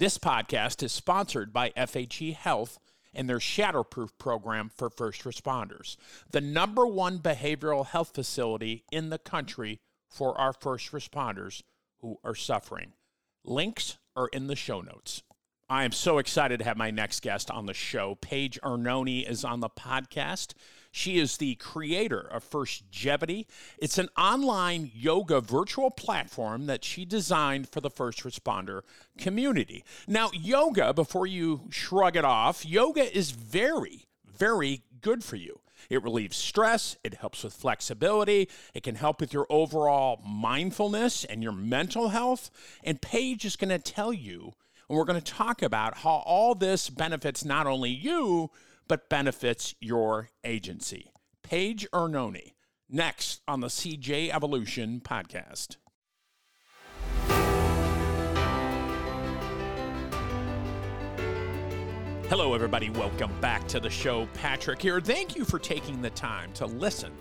This podcast is sponsored by FHE Health and their Shatterproof program for first responders, the number one behavioral health facility in the country for our first responders who are suffering. Links are in the show notes. I am so excited to have my next guest on the show. Paige Arnone is on the podcast. She is the creator of Firstgevity. It's an online yoga virtual platform that she designed for the first responder community. Now, yoga, before you shrug it off, yoga is very, very good for you. It relieves stress, it helps with flexibility, it can help with your overall mindfulness and your mental health. And Paige is going to tell you and we're going to talk about how all this benefits not only you, but benefits your agency. Paige Arnone, next on the CJ Evolution podcast. Hello, everybody. Welcome back to the show. Patrick here. Thank you for taking the time to listen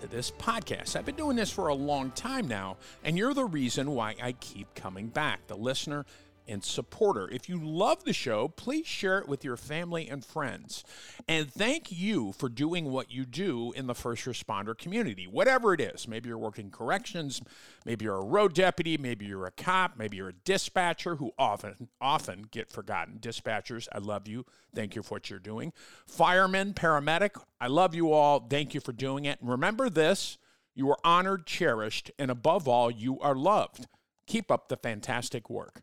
to this podcast. I've been doing this for a long time now, and you're the reason why I keep coming back. The listener and supporter. If you love the show, please share it with your family and friends. And thank you for doing what you do in the first responder community, whatever it is. Maybe you're working corrections, maybe you're a road deputy, maybe you're a cop, maybe you're a dispatcher who often often get forgotten. Dispatchers, I love you. Thank you for what you're doing. Firemen, paramedic, I love you all. Thank you for doing it. And remember this, you are honored, cherished, and above all, you are loved. Keep up the fantastic work.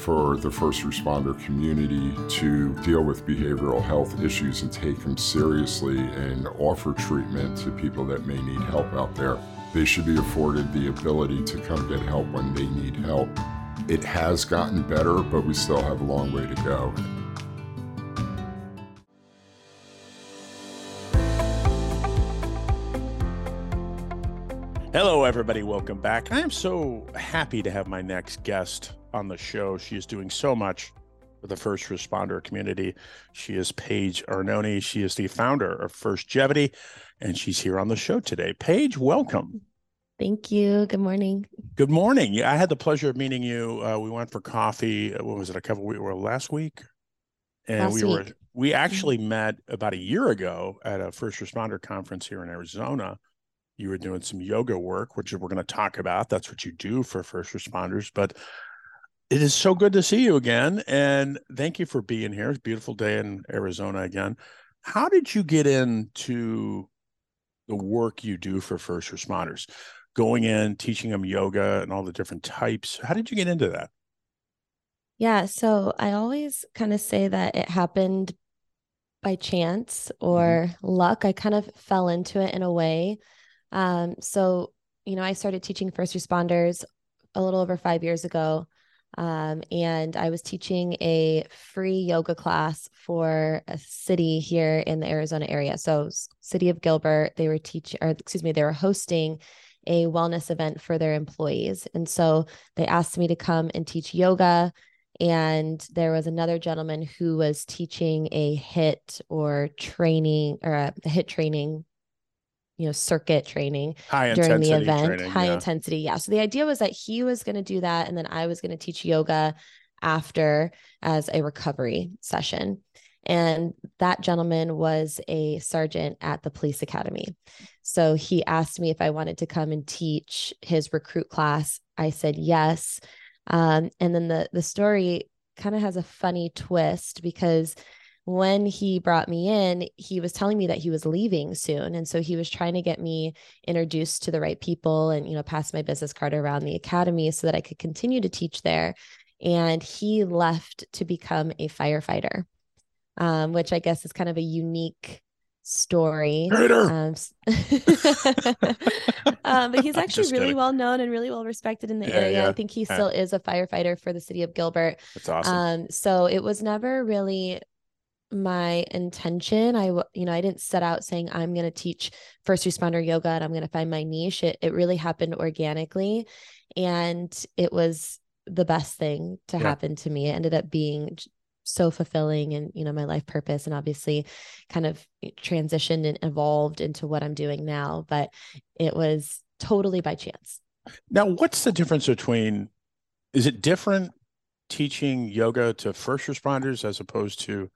for the first responder community to deal with behavioral health issues and take them seriously and offer treatment to people that may need help out there. They should be afforded the ability to come get help when they need help. It has gotten better, but we still have a long way to go. Hello, everybody. Welcome back. I am so happy to have my next guest on the show. She is doing so much for the first responder community. She is Paige Arnone. She is the founder of Firstgevity, and she's here on the show today. Paige, welcome. Thank you. Good morning. Good morning. I had the pleasure of meeting you. Uh, we went for coffee. Uh, what was it? A couple weeks or last week, and last we were we actually met about a year ago at a first responder conference here in Arizona. You were doing some yoga work, which we're going to talk about. That's what you do for first responders, but it is so good to see you again. And thank you for being here. It's a beautiful day in Arizona again. How did you get into the work you do for first responders? Going in, teaching them yoga and all the different types. How did you get into that? Yeah. So I always kind of say that it happened by chance or mm-hmm. luck. I kind of fell into it in a way. Um, so, you know, I started teaching first responders a little over five years ago. Um, and I was teaching a free yoga class for a city here in the Arizona area. So, city of Gilbert, they were teaching, or excuse me, they were hosting a wellness event for their employees. And so they asked me to come and teach yoga. And there was another gentleman who was teaching a HIIT or training or a HIIT training you know circuit training high during the event training, high yeah. intensity yeah. So the idea was that he was going to do that and then i was going to teach yoga after as a recovery session. And that gentleman was a sergeant at the police academy. So he asked me if i wanted to come and teach his recruit class. I said yes. Um, and then the the story kind of has a funny twist because when he brought me in, he was telling me that he was leaving soon. And so he was trying to get me introduced to the right people and, you know, pass my business card around the academy so that I could continue to teach there. And he left to become a firefighter. um, which I guess is kind of a unique story. Um, um, but he's actually really kidding. well known and really well respected in the Yeah, area. yeah. I think he Yeah. still is a firefighter for the city of Gilbert. That's awesome. Um, so it was never really my intention. i you know, I didn't set out saying I'm going to teach first responder yoga and I'm going to find my niche. It, it really happened organically, and it was the best thing to Yeah. happen to me. It ended up being so fulfilling and you know my life purpose and obviously kind of eh, transitioned and evolved into what I'm doing now but it was totally by chance Now, what's the difference between? Is it different teaching yoga to first responders as opposed to,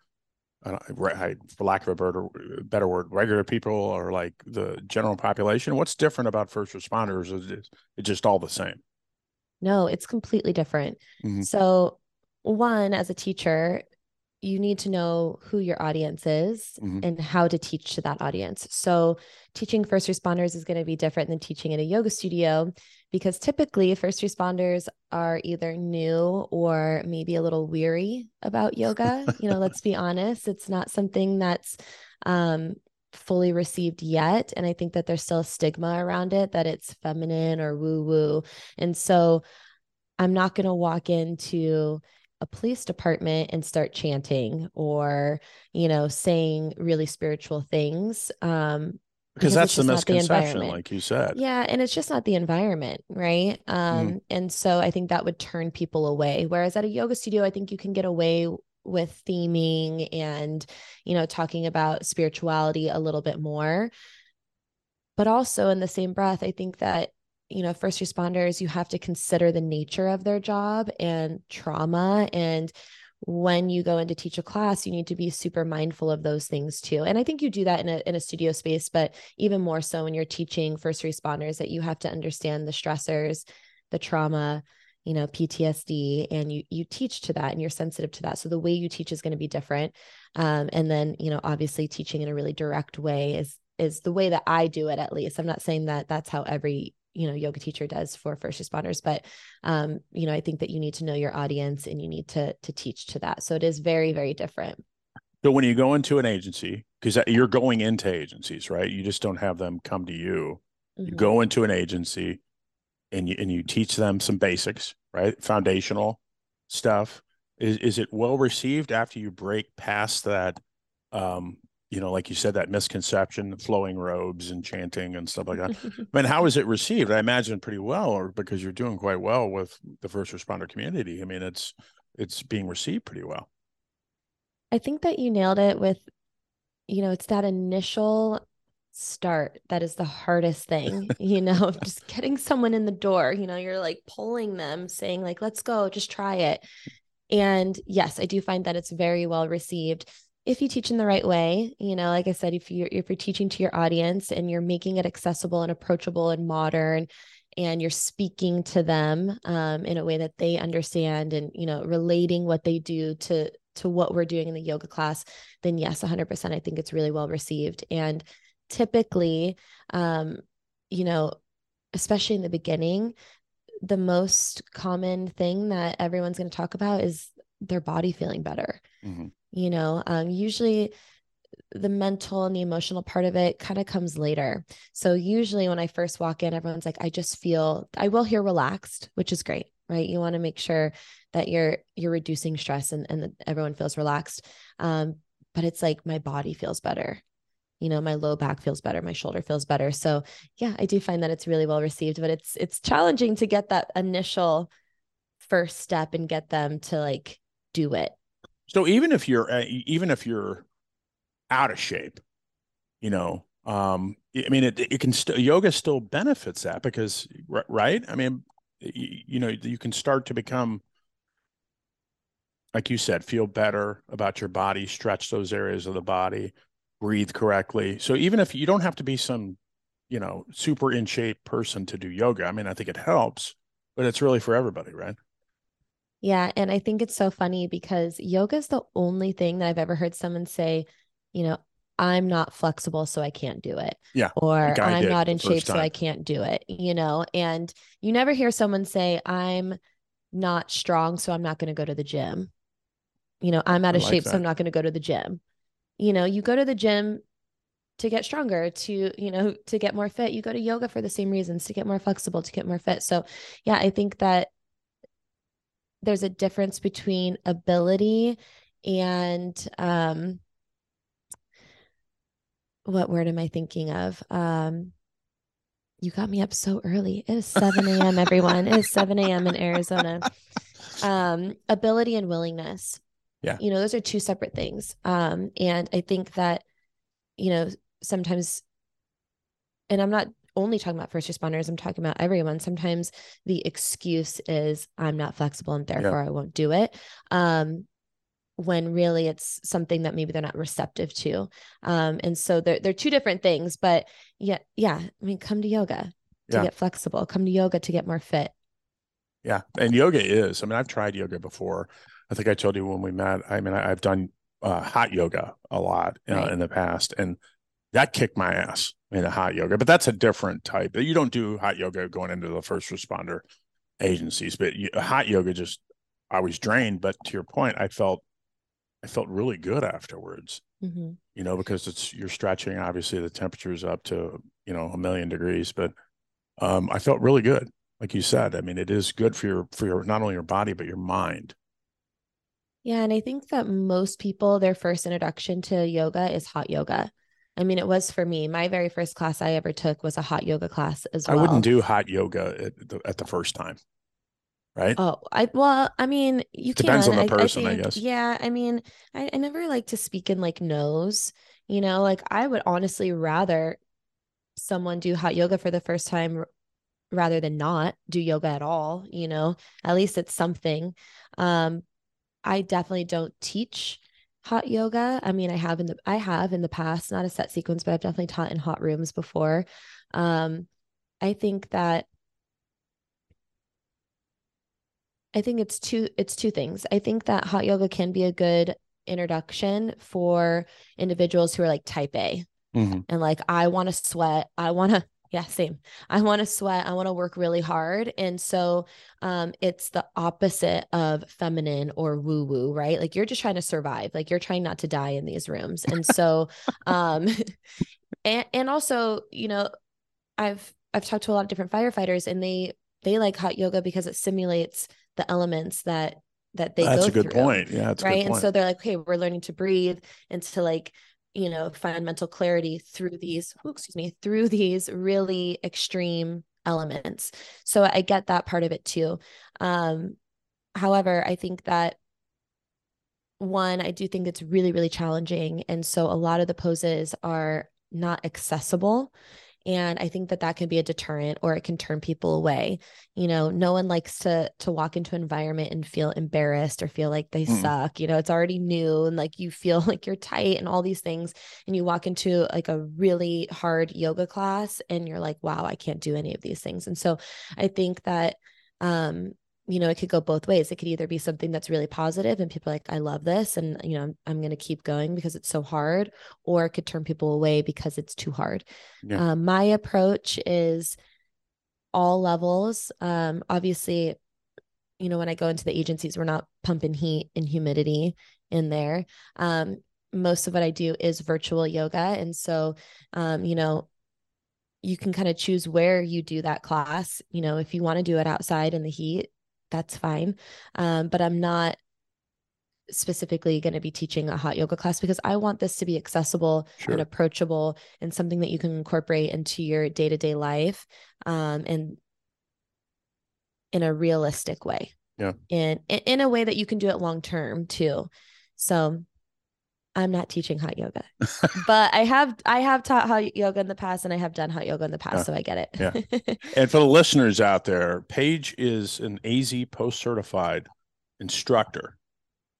I- for lack of a better, better word, regular people or like the general population? What's different about first responders? Is it, it's just all the same? No, it's completely different. Mhm. So, one, as a teacher, you need to know who your audience is Mhm. and how to teach to that audience. So, teaching first responders is going to be different than teaching in a yoga studio because typically first responders are either new or maybe a little weary about yoga. you know, let's be honest, it's not something that's um, fully received yet. And I think that there's still a stigma around it that it's feminine or woo woo. And so I'm not going to walk into a police department and start chanting or, you know, saying really spiritual things. Um, Because that's the not the like you said. yeah, and it's just not the environment, right? Um, and so I think that would turn people away. Whereas at a yoga studio, I think you can get away with theming and, you know, talking about spirituality a little bit more. But also in the same breath, I think that, you know, first responders, you have to consider the nature of their job and trauma and when you go in to teach a class, you need to be super mindful of those things too. And I think you do that in a in a studio space, but even more so when you're teaching first responders that you have to understand the stressors, the trauma, you know, PTSD, and you you teach to that and you're sensitive to that. So the way you teach is going to be different. Um, and then, you know, obviously teaching in a really direct way is is the way that I do it at least. I'm not saying that that's how every you know yoga teacher does for first responders but um you know i think that you need to know your audience and you need to to teach to that so it is very very different So when you go into an agency, because you're going into agencies, right? You just don't have them come to you. You Mhm. go into an agency and you and you teach them some basics, right? Foundational stuff. Is is it well received after you break past that um, you know, like you said, that misconception, flowing robes and chanting and stuff like that? I mean, how is it received? I imagine pretty well, or because you're doing quite well with the first responder community. I mean, it's it's being received pretty well. I think that you nailed it with, you know, it's that initial start that is the hardest thing, you know, just getting someone in the door, you know, you're like pulling them, saying, like, let's go, just try it. And yes, I do find that it's very well received. If you teach in the right way, you know, like I said, if you're if you're teaching to your audience and you're making it accessible and approachable and modern, and you're speaking to them um, in a way that they understand, and you know, relating what they do to to what we're doing in the yoga class, then yes, 100%. I think it's really well received. And typically, um, you know, especially in the beginning, the most common thing that everyone's going to talk about is their body feeling better. Mhm. You know, um, usually the mental and the emotional part of it kind of comes later. So usually when I first walk in, everyone's like, I just feel I will hear relaxed, which is great, right? You want to make sure that you're you're reducing stress and, and everyone feels relaxed. Um, but it's like my body feels better. You know, my low back feels better, my shoulder feels better. So yeah, I do find that it's really well received, but it's it's challenging to get that initial first step and get them to like do it. So even if you're uh, even if you're out of shape, you know, um, I mean, it it can still yoga still benefits that because right. I mean, you, you know, you can start to become, like you said, feel better about your body, stretch those areas of the body, breathe correctly. So even if you don't have to be some, you know, super in shape person to do yoga, I mean, I think it helps, but it's really for everybody, right? Yeah. And I think it's so funny because yoga is the only thing that I've ever heard someone say, you know, I'm not flexible, so I can't do it. Yeah, Or I'm not in shape, first so I can't do it, you know? And you never hear someone say, I'm not strong, so I'm not going to go to the gym. you know, I'm out of like shape, so. I'm not going to go to the gym. You know, you go to the gym to get stronger, to, you know, to get more fit. You go to yoga for the same reasons, to get more flexible, to get more fit. So, yeah, I think that there's a difference between ability and um what word am I thinking of? Um you got me up so early. It is 7 a.m. everyone. It is 7 a.m. in Arizona. Um, ability and willingness. Yeah. You know, those are two separate things. Um, and I think that, you know, sometimes, and I'm not only talking about first responders, I'm talking about everyone. Sometimes the excuse is I'm not flexible and therefore I won't do it. Um, when really it's something that maybe they're not receptive to. Um, and so they're they're two different things, but yeah, yeah. I mean, come to yoga to Yeah. get flexible, come to yoga to get more fit. Yeah, and yoga is. I mean, I've tried yoga before. I think I told you when we met. I mean, I, I've done uh, hot yoga a lot uh, Right. in the past, and that kicked my ass in the hot yoga. But that's a different type. You don't do hot yoga going into the first responder agencies, but you, hot yoga just I was drained. But to your point, I felt I felt really good afterwards. Mhm. You know, because it's you're stretching. Obviously, the temperature's up to you know a million degrees, but um, I felt really good like you said i mean it is good for your for your not only your body but your mind Yeah, and I think that most people their first introduction to yoga is hot yoga. I mean, it was for me. My very first class I ever took was a hot yoga class as well. i wouldn't do hot yoga at the, at the first time right Oh, I well, I mean, you Depends can. on the person, I think, guess. Yeah, I mean, I, I never like to speak in like no's, you know, like I would honestly rather someone do hot yoga for the first time rather than not do yoga at all, you know. At least it's something. Um, I definitely don't teach hot yoga. I mean, I have in the I have in the past, not a set sequence, but I've definitely taught in hot rooms before. Um, I think that I think it's two it's two things. I think that hot yoga can be a good introduction for individuals who are like type A Mhm. and like I want to sweat. I want to yeah, same. I want to sweat. I want to work really hard. And so um it's the opposite of feminine or woo woo, right? Like you're just trying to survive. Like you're trying not to die in these rooms. And so um and and also, you know, I've I've talked to a lot of different firefighters and they they like hot yoga because it simulates the elements that that they that's go a good through point yeah that's a right and so they're like okay we're learning to breathe and to like you know find mental clarity through these excuse me through these really extreme elements. So i get that part of it too. Um however i think that one i do think it's really really challenging. And so a lot of the poses are not accessible and i think that that can be a deterrent or it can turn people away. You know no one likes to to walk into an environment and feel embarrassed or feel like they Mm-mm. suck. You know it's already new and like you feel like you're tight and all these things and you walk into like a really hard yoga class and you're like wow i can't do any of these things. And so i think that um you know it could go both ways. It could either be something that's really positive and people are like i love this and you know i'm, I'm going to keep going because it's so hard or it could turn people away because it's too hard. Yeah. um, my approach is all levels. Um, obviously you know when i go into the agencies we're not pumping heat and humidity in there. Um, most of what i do is virtual yoga and so um, you know you can kind of choose where you do that class. You know if you want to do it outside in the heat that's fine um, but i'm not specifically going to be teaching a hot yoga class because I want this to be accessible Sure. and approachable and something that you can incorporate into your day to day life um, and in a realistic way. Yeah. And in, in a way that you can do it long term too. So I'm not teaching hot yoga, but I have I have taught hot yoga in the past and I have done hot yoga in the past, Yeah. so I get it. Yeah. And for the listeners out there, Paige is an AZ POST certified instructor.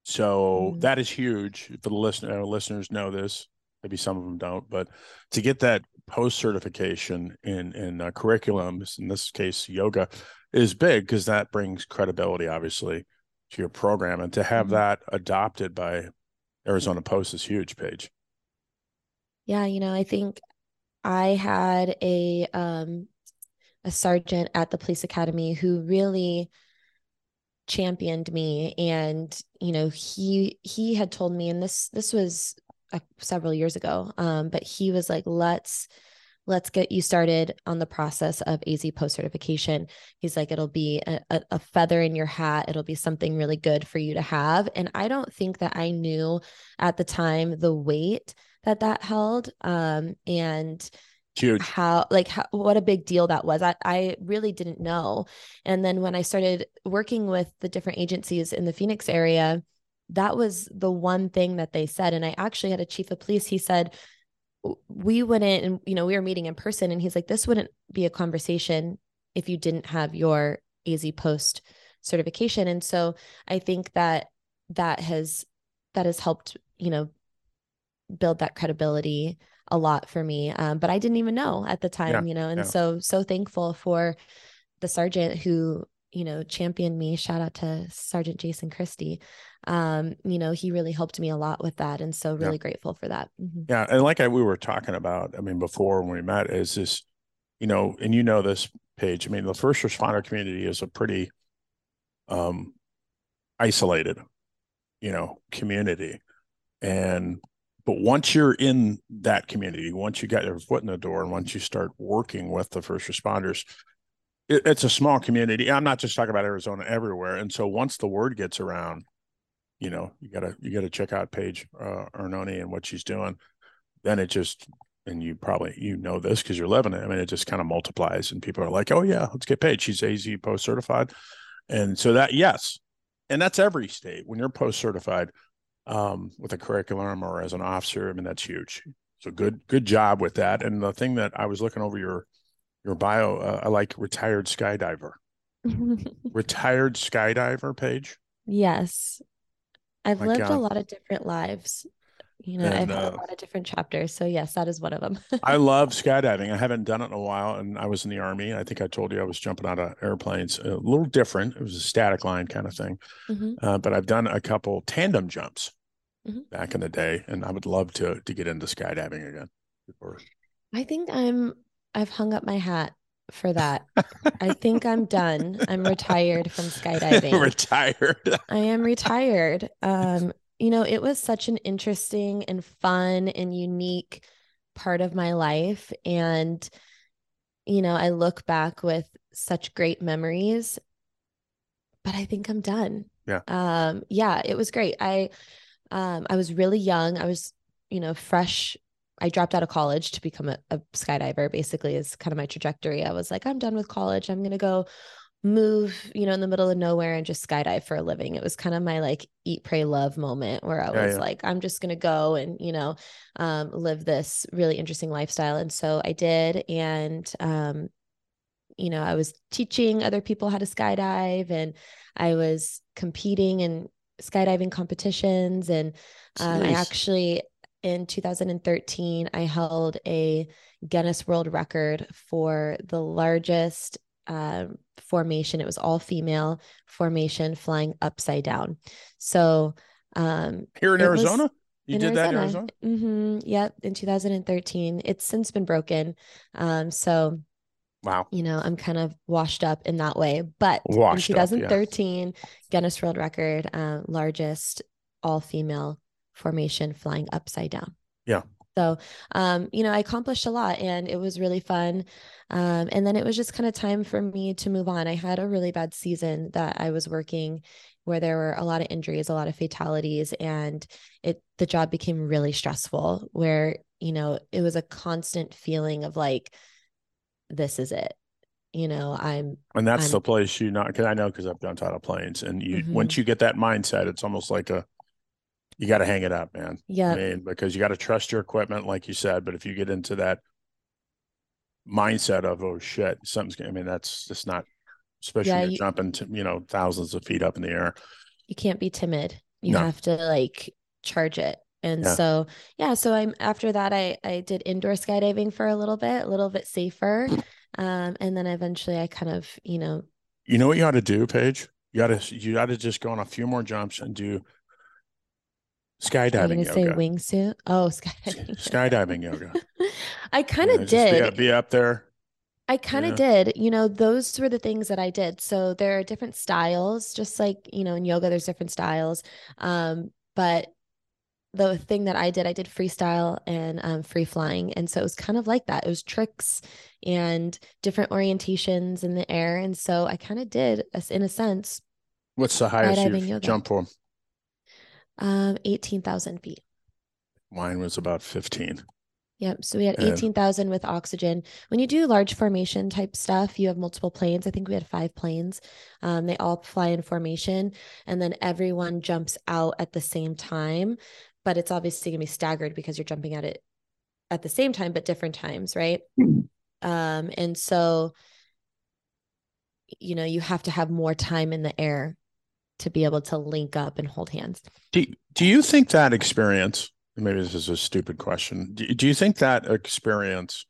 So Mhm. that is huge for the listener. uh, Listeners know this. Maybe some of them don't, but to get that post certification in in uh, curriculums, in this case yoga, is big because that brings credibility, obviously, to your program, and to have Mhm. that adopted by Arizona POST is huge. Paige. Yeah, you know, I think I had a um a sergeant at the police academy who really championed me and you know he he had told me and this this was uh, several years ago um but he was like let's let's get you started on the process of AZ POST certification. He's like, it'll be a, a, feather in your hat. It'll be something really good for you to have. And I don't think that I knew at the time the weight that that held. Um, and huge how like how, what a big deal that was I, I really didn't know and then when i started working with the different agencies in the phoenix area that was the one thing that they said and i actually had a chief of police he said we wouldn't and you know we were meeting in person and he's like this wouldn't be a conversation if you didn't have your az post certification and so i think that that has that has helped you know build that credibility a lot for me um, but i didn't even know at the time yeah, you know and yeah. so so thankful for the sergeant who you know championed me shout out to sergeant jason christie um, you know, he really helped me a lot with that. And so really yeah. grateful for that. Mm-hmm. Yeah. And like I, we were talking about, I mean, before when we met is this, you know, and you know, this Paige I mean, the first responder community is a pretty, um, isolated, you know, community. And, but once you're in that community, once you got your foot in the door and once you start working with the first responders, it, it's a small community. I'm not just talking about Arizona everywhere. And so once the word gets around, you know you gotta you gotta check out paige uh, arnone and what she's doing then it just and you probably you know this because you're living it i mean it just kind of multiplies and people are like oh yeah let's get paid she's az post certified and so that yes and that's every state when you're post certified um, with a curriculum or as an officer i mean that's huge so good good job with that and the thing that i was looking over your your bio uh, i like retired skydiver retired skydiver Paige. yes I've lived a lot of different lives. You know, and, I've had uh, a lot of different chapters. So yes, that is one of them. I love skydiving. I haven't done it in a while, and I was in the army. I think I told you I was jumping out of airplanes. A little different. It was a static line kind of thing, mm-hmm. uh, but I've done a couple tandem jumps mm-hmm. back in the day, and I would love to to get into skydiving again. I think I'm. I've hung up my hat for that. I think I'm done. I'm retired from skydiving. retired. I am retired. Um, you know, it was such an interesting and fun and unique part of my life. And, you know, I look back with such great memories, but I think I'm done. Yeah. Um, yeah, it was great. I um I was really young. I was, you know, fresh I dropped out of college to become a, a skydiver, basically, is kind of my trajectory. I was like, I'm done with college. I'm going to go move, you know, in the middle of nowhere and just skydive for a living. It was kind of my like eat, pray, love moment where I was yeah. like, I'm just going to go and, you know, um, live this really interesting lifestyle. And so I did. And, um, you know, I was teaching other people how to skydive and I was competing in skydiving competitions. And um. I actually in 2013, I held a Guinness World Record for the largest uh, formation. It was all female formation flying upside down. So, um, here in Arizona, you did Arizona. that in Arizona? Mm-hmm. Yep. In 2013, it's since been broken. Um, so, Wow. You know, I'm kind of washed up in that way. But washed in 2013, up, yeah. Guinness World Record, uh, largest all female formation flying upside down. Yeah. So, um, you know, I accomplished a lot and it was really fun. Um, and then it was just kind of time for me to move on. I had a really bad season that I was working where there were a lot of injuries, a lot of fatalities, and it the job became really stressful where, you know, it was a constant feeling of like, this is it. You know, I'm and that's I'm, the place you not because I know because I've done title planes and you mm-hmm. once you get that mindset, it's almost like a you got to hang it up, man. Yeah. I mean, because you got to trust your equipment, like you said. But if you get into that mindset of, oh shit, something's, gonna I mean, that's just not, especially yeah, you, jumping to, you know, thousands of feet up in the air. You can't be timid. You no. have to like charge it. And yeah. so, yeah. So I'm, after that, I, I did indoor skydiving for a little bit, a little bit safer. Um, and then eventually I kind of, you know, you know what you ought to do, Paige? You got to, you got to just go on a few more jumps and do skydiving yoga. Say wingsuit. Oh, skydiving. Skydiving yoga. I kind of did. Be, be, up there. I kind of Yeah. did. You know, those were the things that I did. So there are different styles, just like, you know, in yoga, there's different styles. Um, but the thing that I did, I did freestyle and um, free flying. And so it was kind of like that. It was tricks and different orientations in the air. And so I kind of did, as in a sense, What's the highest Skydiving you've yoga. Um, 18,000 feet. Mine was about 15. Yep. So we had And- 18,000 with oxygen. When you do large formation type stuff, you have multiple planes. I think we had five planes. Um, they all fly in formation and then everyone jumps out at the same time. But it's obviously going to be staggered because you're jumping at it at the same time, but different times, right? Um, and so, you know, you have to have more time in the air to be able to link up and hold hands. Do, do you think that experience, maybe this is a stupid question, do, do you think that experience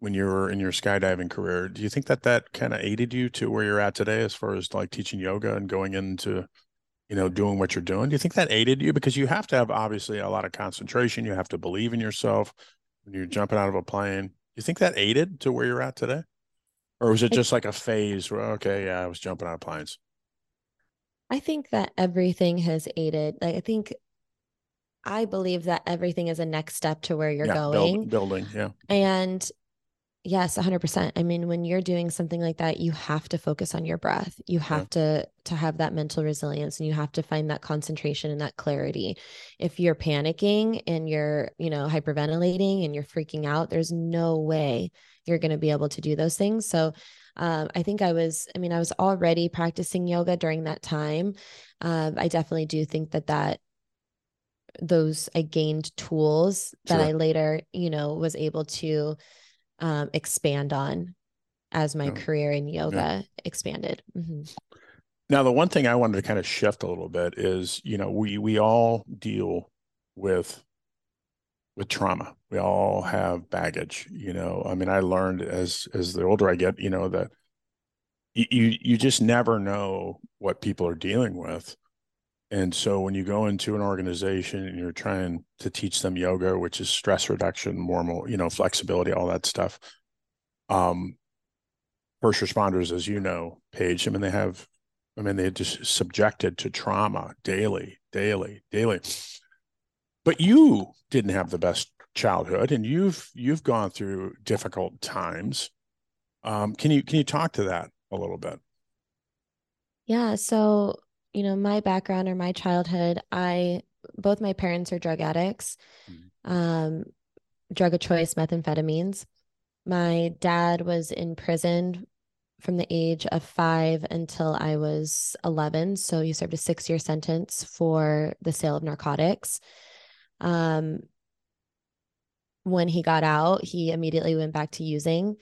when you were in your skydiving career, do you think that that kind of aided you to where you're at today as far as like teaching yoga and going into, you know, doing what you're doing? Do you think that aided you? Because you have to have obviously a lot of concentration. You have to believe in yourself when you're jumping out of a plane. Do you think that aided to where you're at today? Or was it just like a phase where, okay, yeah, I was jumping out of planes? I think that everything has aided. Like I think I believe that everything is a next step to where you're yeah, build- going. building. Yeah. And yes, 100%. I mean, when you're doing something like that, you have to focus on your breath. You have to to have that mental resilience and you have to find that concentration and that clarity. If you're panicking and you're, you know, hyperventilating and you're freaking out, there's no way you're going to be able to do those things. So, um, I think I was, I mean, I was already practicing yoga during that time. Um, I definitely do think that that those I gained tools that Sure. I later, you know, was able to um, expand on as my Yeah. career in yoga expanded. Mhm. Now, the one thing I wanted to kind of shift a little bit is, you know, we we all deal with with trauma. We all have baggage, you know. I mean, I learned as as the older I get, you know, that you you, just never know what people are dealing with. And so when you go into an organization and you're trying to teach them yoga, which is stress reduction, more, you know, flexibility, all that stuff. Um, first responders, as you know, Paige, I mean, they have I mean, they're just subjected to trauma daily, daily, daily. But you didn't have the best childhood, and you've you've gone through difficult times. Um, can you can you talk to that a little bit? Yeah. So, you know, my background or my childhood, I both my parents are drug addicts, Mhm. um, drug of choice, methamphetamines. My dad was in prison from the age of five until I was 11. So he served a six year sentence for the sale of narcotics. Um, when he got out, he immediately went back to using.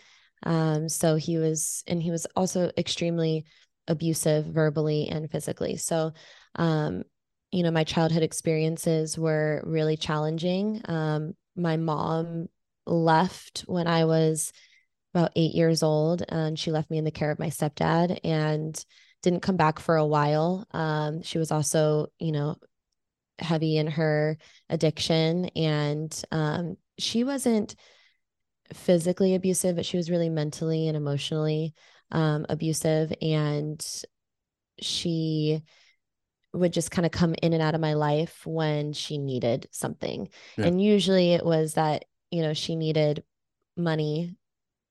Um, so he was, and he was also extremely abusive verbally and physically. So, um, you know, my childhood experiences were really challenging. Um, my mom left when I was about eight years old, and she left me in the care of my stepdad and didn't come back for a while. Um, she was also, you know, heavy in her addiction, and um, she wasn't physically abusive, but she was really mentally and emotionally um, abusive. And she would just kind of come in and out of my life when she needed something. Yeah. And usually it was that, you know, she needed money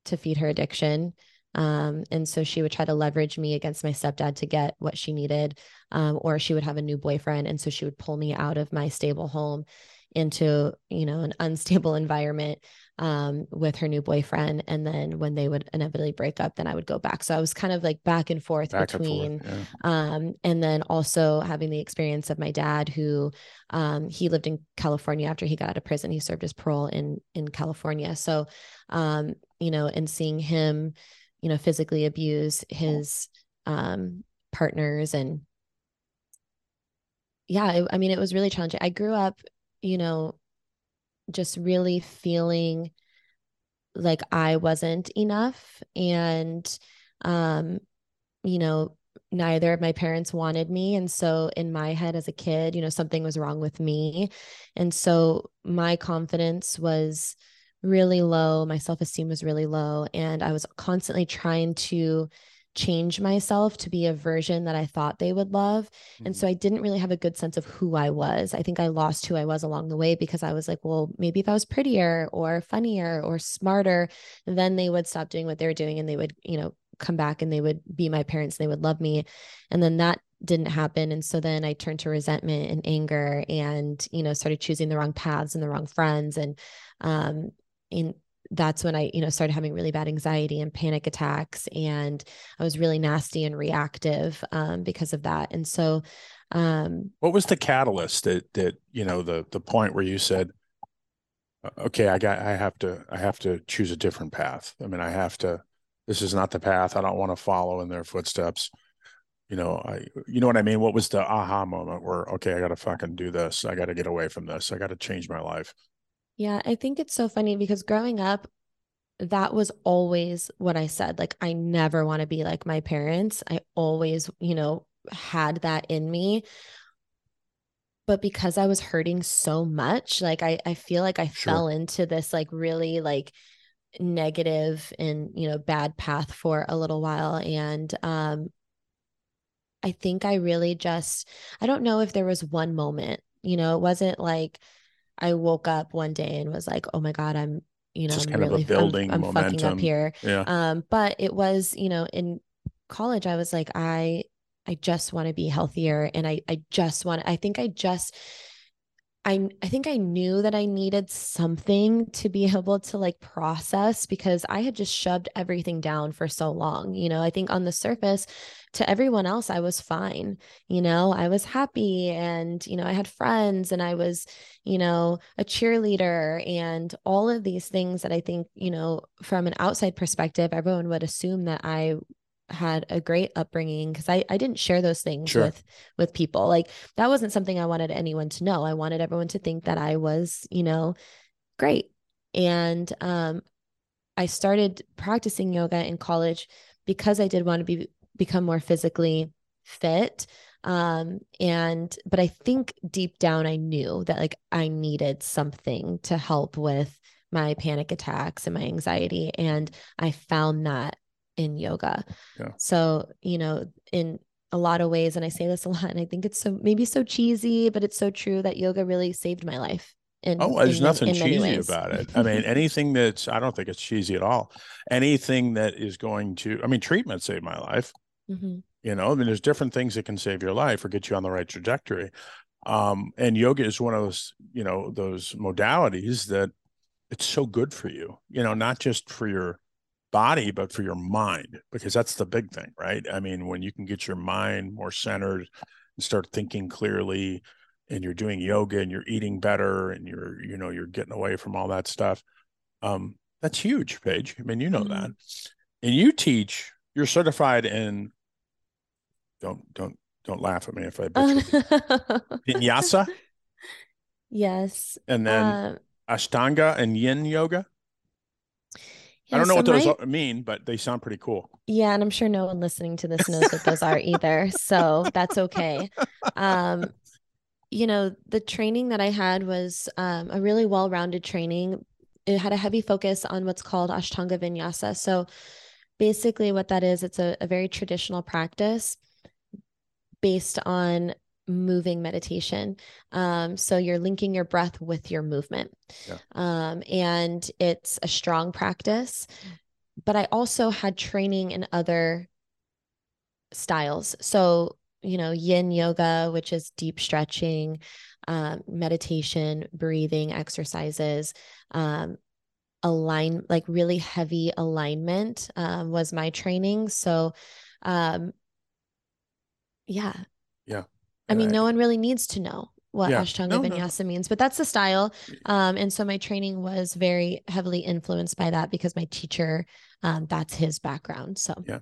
to feed her addiction. Um, and so she would try to leverage me against my stepdad to get what she needed. Um, or she would have a new boyfriend. And so she would pull me out of my stable home into, you know, an unstable environment um, with her new boyfriend. And then when they would inevitably break up, then I would go back. So I was kind of like back and forth Back and between forth. Yeah. um, and then also having the experience of my dad, who um, he lived in California after he got out of prison. He served his parole in in California. So, um, you know, and seeing him, you know, physically abuse his um, partners and yeah, it, I mean, it was really challenging. I grew up, you know, just really feeling like I wasn't enough and um you know neither of my parents wanted me. And so in my head as a kid you know something was wrong with me. And so my confidence was really low. My self esteem was really low. And I was constantly trying to change myself to be a version that I thought they would love. Mm-hmm. And so I didn't really have a good sense of who I was. I think I lost who I was along the way because I was like, well, maybe if I was prettier or funnier or smarter, then they would stop doing what they were doing and they would, you know, come back and they would be my parents and they would love me. And then that didn't happen. And so then I turned to resentment and anger and, you know, started choosing the wrong paths and the wrong friends. And, um, in that's when I, you know, started having really bad anxiety and panic attacks. And I was really nasty and reactive um, because of that. And so, um, what was the catalyst that, that, you know, the, the point where you said, okay, I got, I have to, I have to choose a different path. I mean, I have to, this is not the path. I don't want to follow in their footsteps. You know, I, you know what I mean? What was the aha moment where, okay, I got to fucking do this. I got to get away from this. I got to change my life. Yeah, I think it's so funny because growing up, that was always what I said. Like, I never want to be like my parents. I always, you know, had that in me. But because I was hurting so much, like, I, I feel like I sure. fell into this, like, really, like, negative and, you know, bad path for a little while. And, um, I think I really just, I don't know if there was one moment, you know, it wasn't like, I woke up one day and was like, oh my God, I'm, you know, Just I'm really, building I'm, I'm fucking up here. Yeah. Um, but it was, you know, in college, I was like, I, I just want to be healthier. And I, I just want, I think I just, I, I think I knew that I needed something to be able to like process because I had just shoved everything down for so long. You know, I think on the surface, to everyone else, I was fine. You know, I was happy and, you know, I had friends and I was, you know, a cheerleader and all of these things that I think, you know, from an outside perspective, everyone would assume that I had a great upbringing because I, I didn't share those things sure. with with people. Like that wasn't something i wanted anyone to know. I wanted everyone to think that i was you know great. And um i started practicing yoga in college because i did want to be become more physically fit um and but i think deep down i knew that like i needed something to help with my panic attacks and my anxiety and i found that in yoga. Yeah. So, you know, in a lot of ways, and I say this a lot, and I think it's so maybe so cheesy, but it's so true that yoga really saved my life. In, oh, there's in, nothing in cheesy about it. I mean, anything that's, I don't think it's cheesy at all. Anything that is going to, I mean, treatment saved my life. Mm-hmm. You know, I mean, there's different things that can save your life or get you on the right trajectory. Um, and yoga is one of those, you know, those modalities that it's so good for you, you know, not just for your body, but for your mind, because that's the big thing, right? I mean, when you can get your mind more centered and start thinking clearly, and you're doing yoga and you're eating better and you're, you know, you're getting away from all that stuff. Um, that's huge, Paige. I mean, you know mm-hmm. that. And you teach, you're certified in don't don't don't laugh at me if I vinyasa. Yes. And then uh, Ashtanga and yin yoga. I don't know what those my, mean, but they sound pretty cool. Yeah, and I'm sure no one listening to this knows what those are either. So that's okay. Um, you know, the training that I had was um, a really well-rounded training. It had a heavy focus on what's called Ashtanga Vinyasa. So basically what that is, it's a, a very traditional practice based on moving meditation. Um, so you're linking your breath with your movement. Yeah. Um, and it's a strong practice. But I also had training in other styles. So, you know, yin yoga, which is deep stretching, um, meditation, breathing exercises, um, align like really heavy alignment um, was my training. So, um, yeah. I mean, no one really needs to know what yeah. Ashtanga no, Vinyasa no. means, but that's the style. Um, and so my training was very heavily influenced by that because my teacher, um, that's his background. So yeah.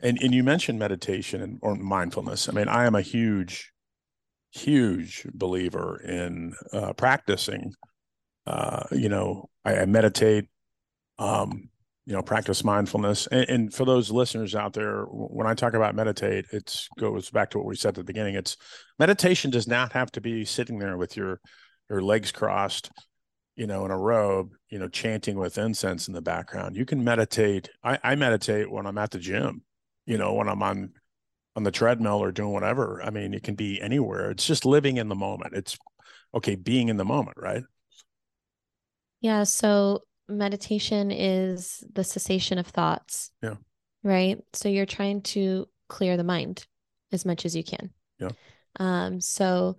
And and you mentioned meditation and or mindfulness. I mean, I am a huge, huge believer in uh, practicing. Uh, you know, I, I meditate. Um, you know practice mindfulness and, and, for those listeners out there when i talk about meditate it goes back to what we said at the beginning it's meditation does not have to be sitting there with your your legs crossed you know, in a robe, you know, chanting with incense in the background. You can meditate. I, I meditate when I'm at the gym, you know, when I'm on on the treadmill or doing whatever. I mean, it can be anywhere. It's just living in the moment. It's okay, being in the moment, right? Yeah. So meditation is the cessation of thoughts. Yeah. Right. So you're trying to clear the mind as much as you can. Yeah. Um, so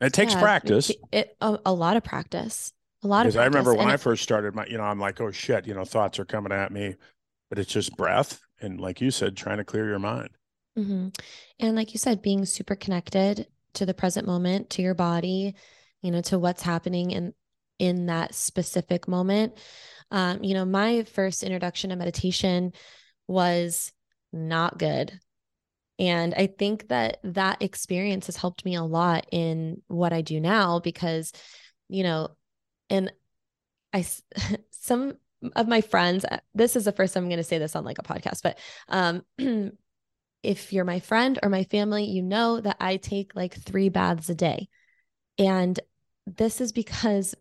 it takes yeah, practice. It, it, a, a, lot of practice. A lot of. I remember when and I it, first started my, you know, I'm like, oh shit, you know, thoughts are coming at me, but it's just breath. And like you said, trying to clear your mind. Mm-hmm. And like you said, being super connected to the present moment, to your body, you know, to what's happening in in that specific moment. Um, you know, my first introduction to meditation was not good. And I think that that experience has helped me a lot in what I do now because, you know, and I, some of my friends, uh, this is the first time I'm going to say this on like a podcast, but um, if you're my friend or my family, you know that I take like three baths a day. And this is because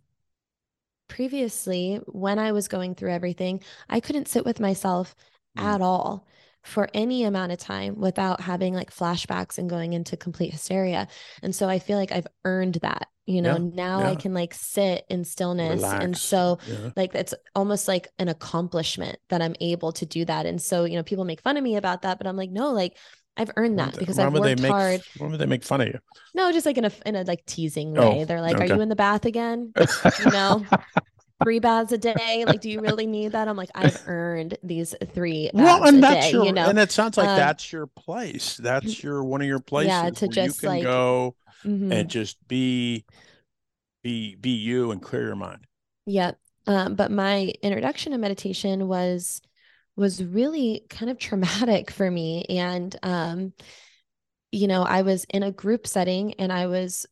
previously, when I was going through everything, I couldn't sit with myself mm. at all for any amount of time without having like flashbacks and going into complete hysteria. And so I feel like I've earned that. You know, yeah, now yeah. I can like sit in stillness. Relax. And so, yeah. like, it's almost like an accomplishment that I'm able to do that. And so, you know, people make fun of me about that, but I'm like, no, like, I've earned that because I've worked make, hard. When would they make fun of you? No, just like in a in a like teasing way. Oh, They're like, okay. "Are you in the bath again?" you know, three baths a day. Like, do you really need that? I'm like, I've earned these three. well, and that's day, your, you know, and it sounds like um, that's your place. That's your one of your places. Yeah, to just you can like go mm-hmm. and just be, be, be you and clear your mind. Yeah. Um, but my introduction to meditation was was really kind of traumatic for me. And, um, you know, I was in a group setting and I was,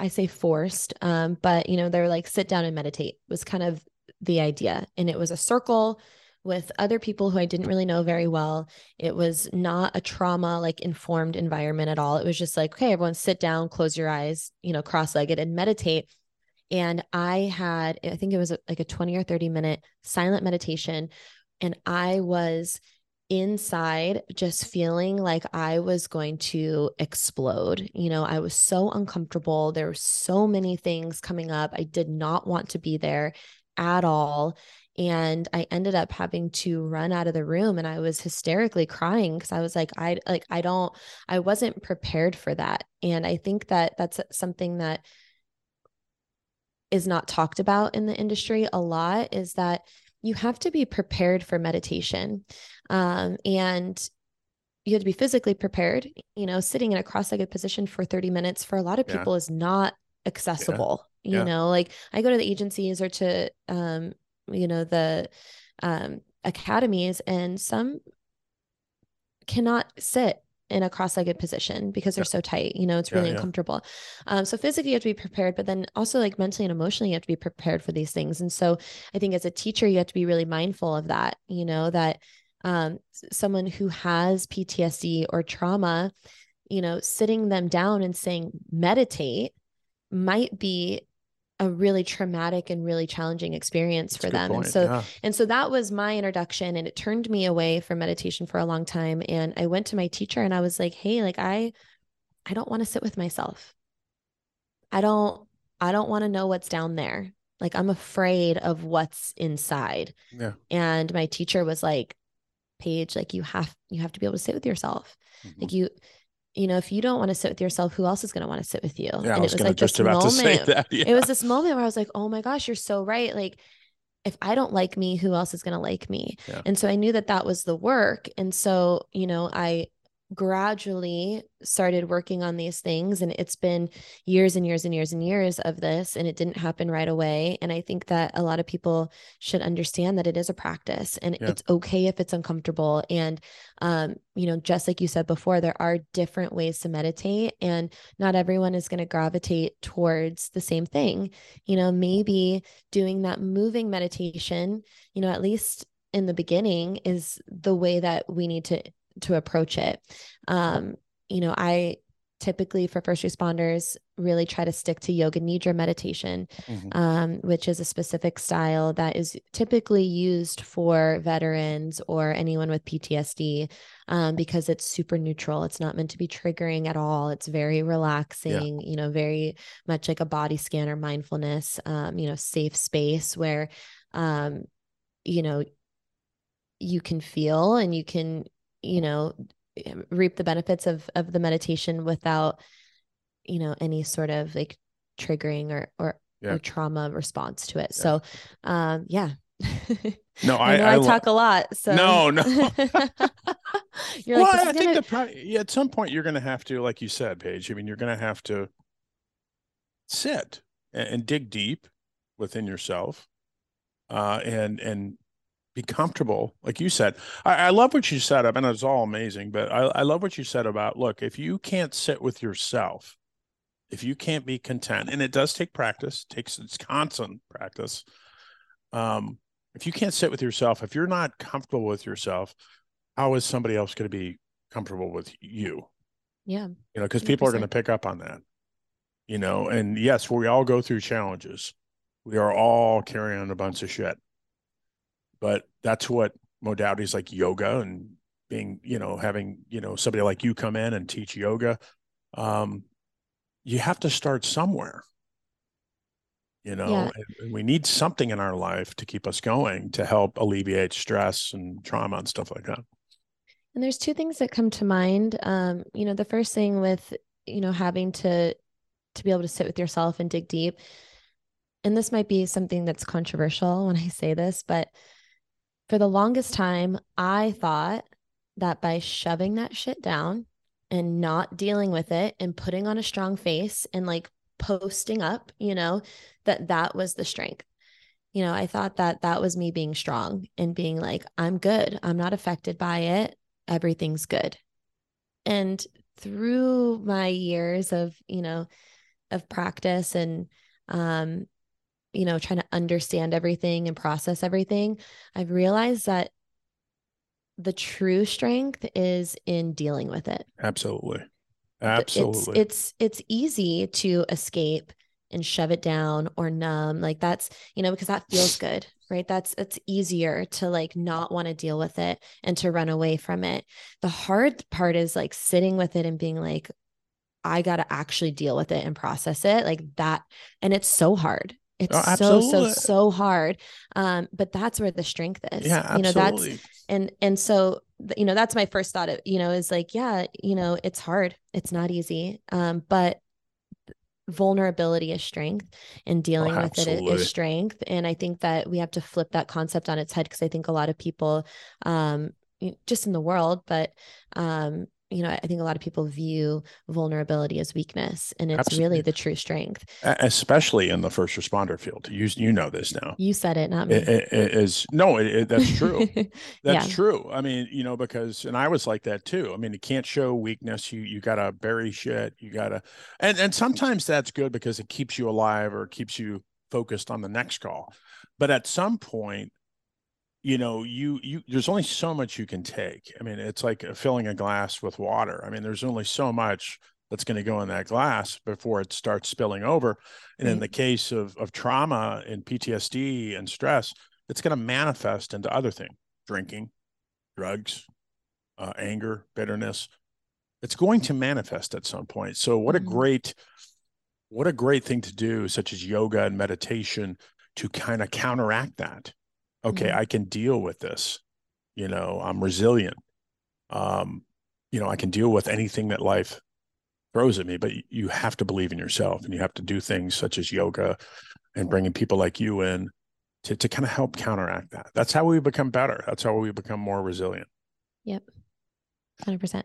I say forced, um, but, you know, they're like, sit down and meditate was kind of the idea. And it was a circle with other people who I didn't really know very well. It was not a trauma like informed environment at all. It was just like, okay, everyone sit down, close your eyes, you know, cross legged and meditate. And I had, I think it was like a 20 or 30 minute silent meditation and I was inside just feeling like I was going to explode. You know, I was so uncomfortable. There were so many things coming up. I did not want to be there at all. And I ended up having to run out of the room and I was hysterically crying because I was like, I like, I don't, I wasn't prepared for that. And I think that that's something that is not talked about in the industry a lot is that you have to be prepared for meditation. Um, and you have to be physically prepared. You know, sitting in a cross legged position for 30 minutes for a lot of people yeah. is not accessible. Yeah. You yeah. know, like I go to the agencies or to, um, you know, the um, academies, and some cannot sit in a cross-legged position because they're yeah. so tight you know it's really yeah, uncomfortable. Um, so physically you have to be prepared but then also like mentally and emotionally you have to be prepared for these things. And so i think as a teacher you have to be really mindful of that you know that um, someone who has ptsd or trauma you know sitting them down and saying meditate might be a really traumatic and really challenging experience for them. Point. And so yeah. and so that was my introduction and it turned me away from meditation for a long time and I went to my teacher and I was like, "Hey, like I I don't want to sit with myself. I don't I don't want to know what's down there. Like I'm afraid of what's inside." Yeah. And my teacher was like, "Paige, like you have you have to be able to sit with yourself. Mm-hmm. Like you you know, if you don't want to sit with yourself, who else is going to want to sit with you? Yeah, and it was, was like just about moment, to say that. Yeah. It was this moment where I was like, oh my gosh, you're so right. Like, if I don't like me, who else is going to like me? Yeah. And so I knew that that was the work. And so, you know, I gradually started working on these things and it's been years and years and years and years of this and it didn't happen right away and i think that a lot of people should understand that it is a practice and yeah. it's okay if it's uncomfortable and um you know just like you said before there are different ways to meditate and not everyone is going to gravitate towards the same thing you know maybe doing that moving meditation you know at least in the beginning is the way that we need to to approach it. Um, you know, I typically for first responders really try to stick to yoga nidra meditation mm-hmm. um, which is a specific style that is typically used for veterans or anyone with ptsd um, because it's super neutral it's not meant to be triggering at all it's very relaxing yeah. you know very much like a body scan or mindfulness um, you know safe space where um, you know you can feel and you can you know reap the benefits of of the meditation without you know any sort of like triggering or or, yeah. or trauma response to it yeah. so um yeah no I, I, I, I talk a lot so no no you're well, like i think gonna... the yeah, at some point you're gonna have to like you said paige i mean you're gonna have to sit and, and dig deep within yourself uh and and be comfortable like you said. I, I, love what you said I mean it's all amazing but I, I love what you said about look if you can't sit with yourself if you can't be content and it does take practice takes it's constant practice. Um if you can't sit with yourself if you're not comfortable with yourself how is somebody else going to be comfortable with you? Yeah you know because people are going to pick up on that you know and yes we all go through challenges. We are all carrying a bunch of shit but that's what modalities like yoga and being you know having you know somebody like you come in and teach yoga. Um you have to start somewhere you know yeah. and we need something in our life to keep us going to help alleviate stress and trauma and stuff like that. And there's two things that come to mind. Um you know the first thing with you know having to to be able to sit with yourself and dig deep and this might be something that's controversial when i say this but for the longest time, I thought that by shoving that shit down and not dealing with it and putting on a strong face and like posting up, you know, that that was the strength. You know, I thought that that was me being strong and being like, I'm good. I'm not affected by it. Everything's good. And through my years of, you know, of practice and um you know, trying to understand everything and process everything, I've realized that the true strength is in dealing with it. Absolutely. Absolutely. It's it's it's easy to escape and shove it down or numb. Like that's, you know, because that feels good, right? That's it's easier to like not want to deal with it and to run away from it. The hard part is like sitting with it and being like, I got to actually deal with it and process it like that. And it's so hard. It's oh, so so so hard. Um, but that's where the strength is. Yeah, absolutely. You know, that's and and so you know that's my first thought. Of, you know, is like, yeah, you know, it's hard. It's not easy. Um, but vulnerability is strength and dealing oh, with it is strength and i think that we have to flip that concept on its head because i think a lot of people um just in the world but um you know, I think a lot of people view vulnerability as weakness, and it's Absolutely. really the true strength. Especially in the first responder field, you you know this now. You said it, not me. It, it, it is no, it, that's true. that's yeah. true. I mean, you know, because and I was like that too. I mean, you can't show weakness. You you gotta bury shit. You gotta, and and sometimes that's good because it keeps you alive or keeps you focused on the next call. But at some point, you know you you there's only so much you can take. I mean it's like filling a glass with water. I mean there's only so much that's going to go in that glass before it starts spilling over. And mm-hmm. in the case of of trauma and ptsd and stress it's going to manifest into other things drinking drugs uh, anger bitterness. It's going to manifest at some point. So what a mm-hmm. great what a great thing to do such as yoga and meditation to kind of counteract that okay mm-hmm. i can deal with this you know i'm resilient um you know i can deal with anything that life throws at me but you have to believe in yourself and you have to do things such as yoga and bringing people like you in to, to kind of help counteract that that's how we become better that's how we become more resilient yep 100%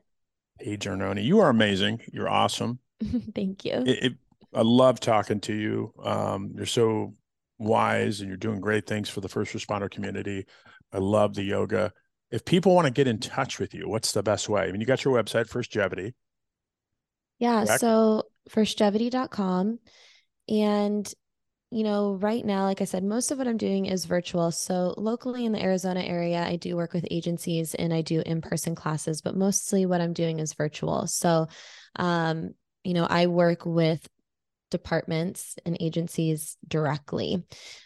hey Arnone, you are amazing. You're awesome. Thank you. It, it, I love talking to you. Um, you're so wise and you're doing great things for the first responder community. I love the yoga. If people want to get in touch with you, what's the best way? I mean, you got your website, Firstgevity. Yeah. Correct? So firstgevity.com. And, you know, right now, like I said, most of what I'm doing is virtual. So locally in the Arizona area, I do work with agencies and I do in person classes, but mostly what I'm doing is virtual. So, um, you know, I work with departments and agencies directly.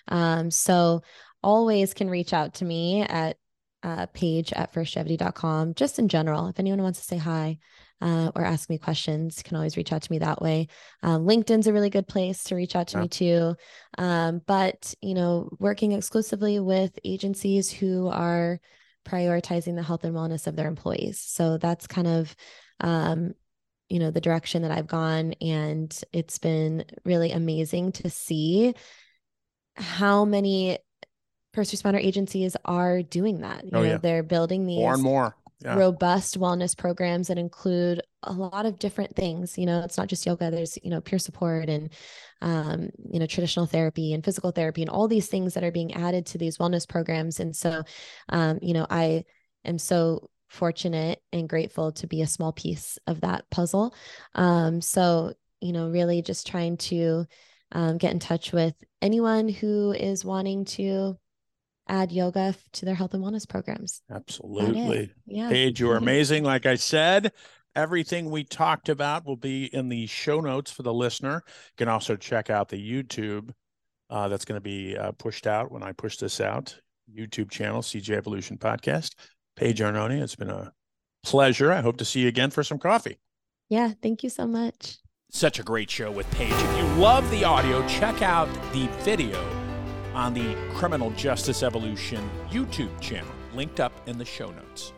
Um, so always can reach out to me at uh, Paige at firstgevity.com just in general. If anyone wants to say hi uh, or ask me questions, can always reach out to me that way. Um, LinkedIn's a really good place to reach out to yeah. me too. Um, but, you know, working exclusively with agencies who are prioritizing the health and wellness of their employees. So that's kind of, um, you know, the direction that I've gone. And it's been really amazing to see how many first responder agencies are doing that. You oh, know, yeah. they're building these more and more yeah. robust wellness programs that include a lot of different things. You know, it's not just yoga, there's, you know, peer support and, um, you know, traditional therapy and physical therapy and all these things that are being added to these wellness programs. And so, um, you know, I am so fortunate and grateful to be a small piece of that puzzle. Um, so, you know, really just trying to um, get in touch with anyone who is wanting to add yoga to their health and wellness programs. Absolutely. Yeah. Paige, you're amazing. Like I said, everything we talked about will be in the show notes for the listener. You can also check out the YouTube uh, that's going to be uh, pushed out when I push this out. YouTube channel, CJ Evolution Podcast. Paige Arnone, it's been a pleasure. I hope to see you again for some coffee. Yeah, thank you so much. Such a great show with Paige. If you love the audio, check out the video on the Criminal Justice Evolution YouTube channel, linked up in the show notes.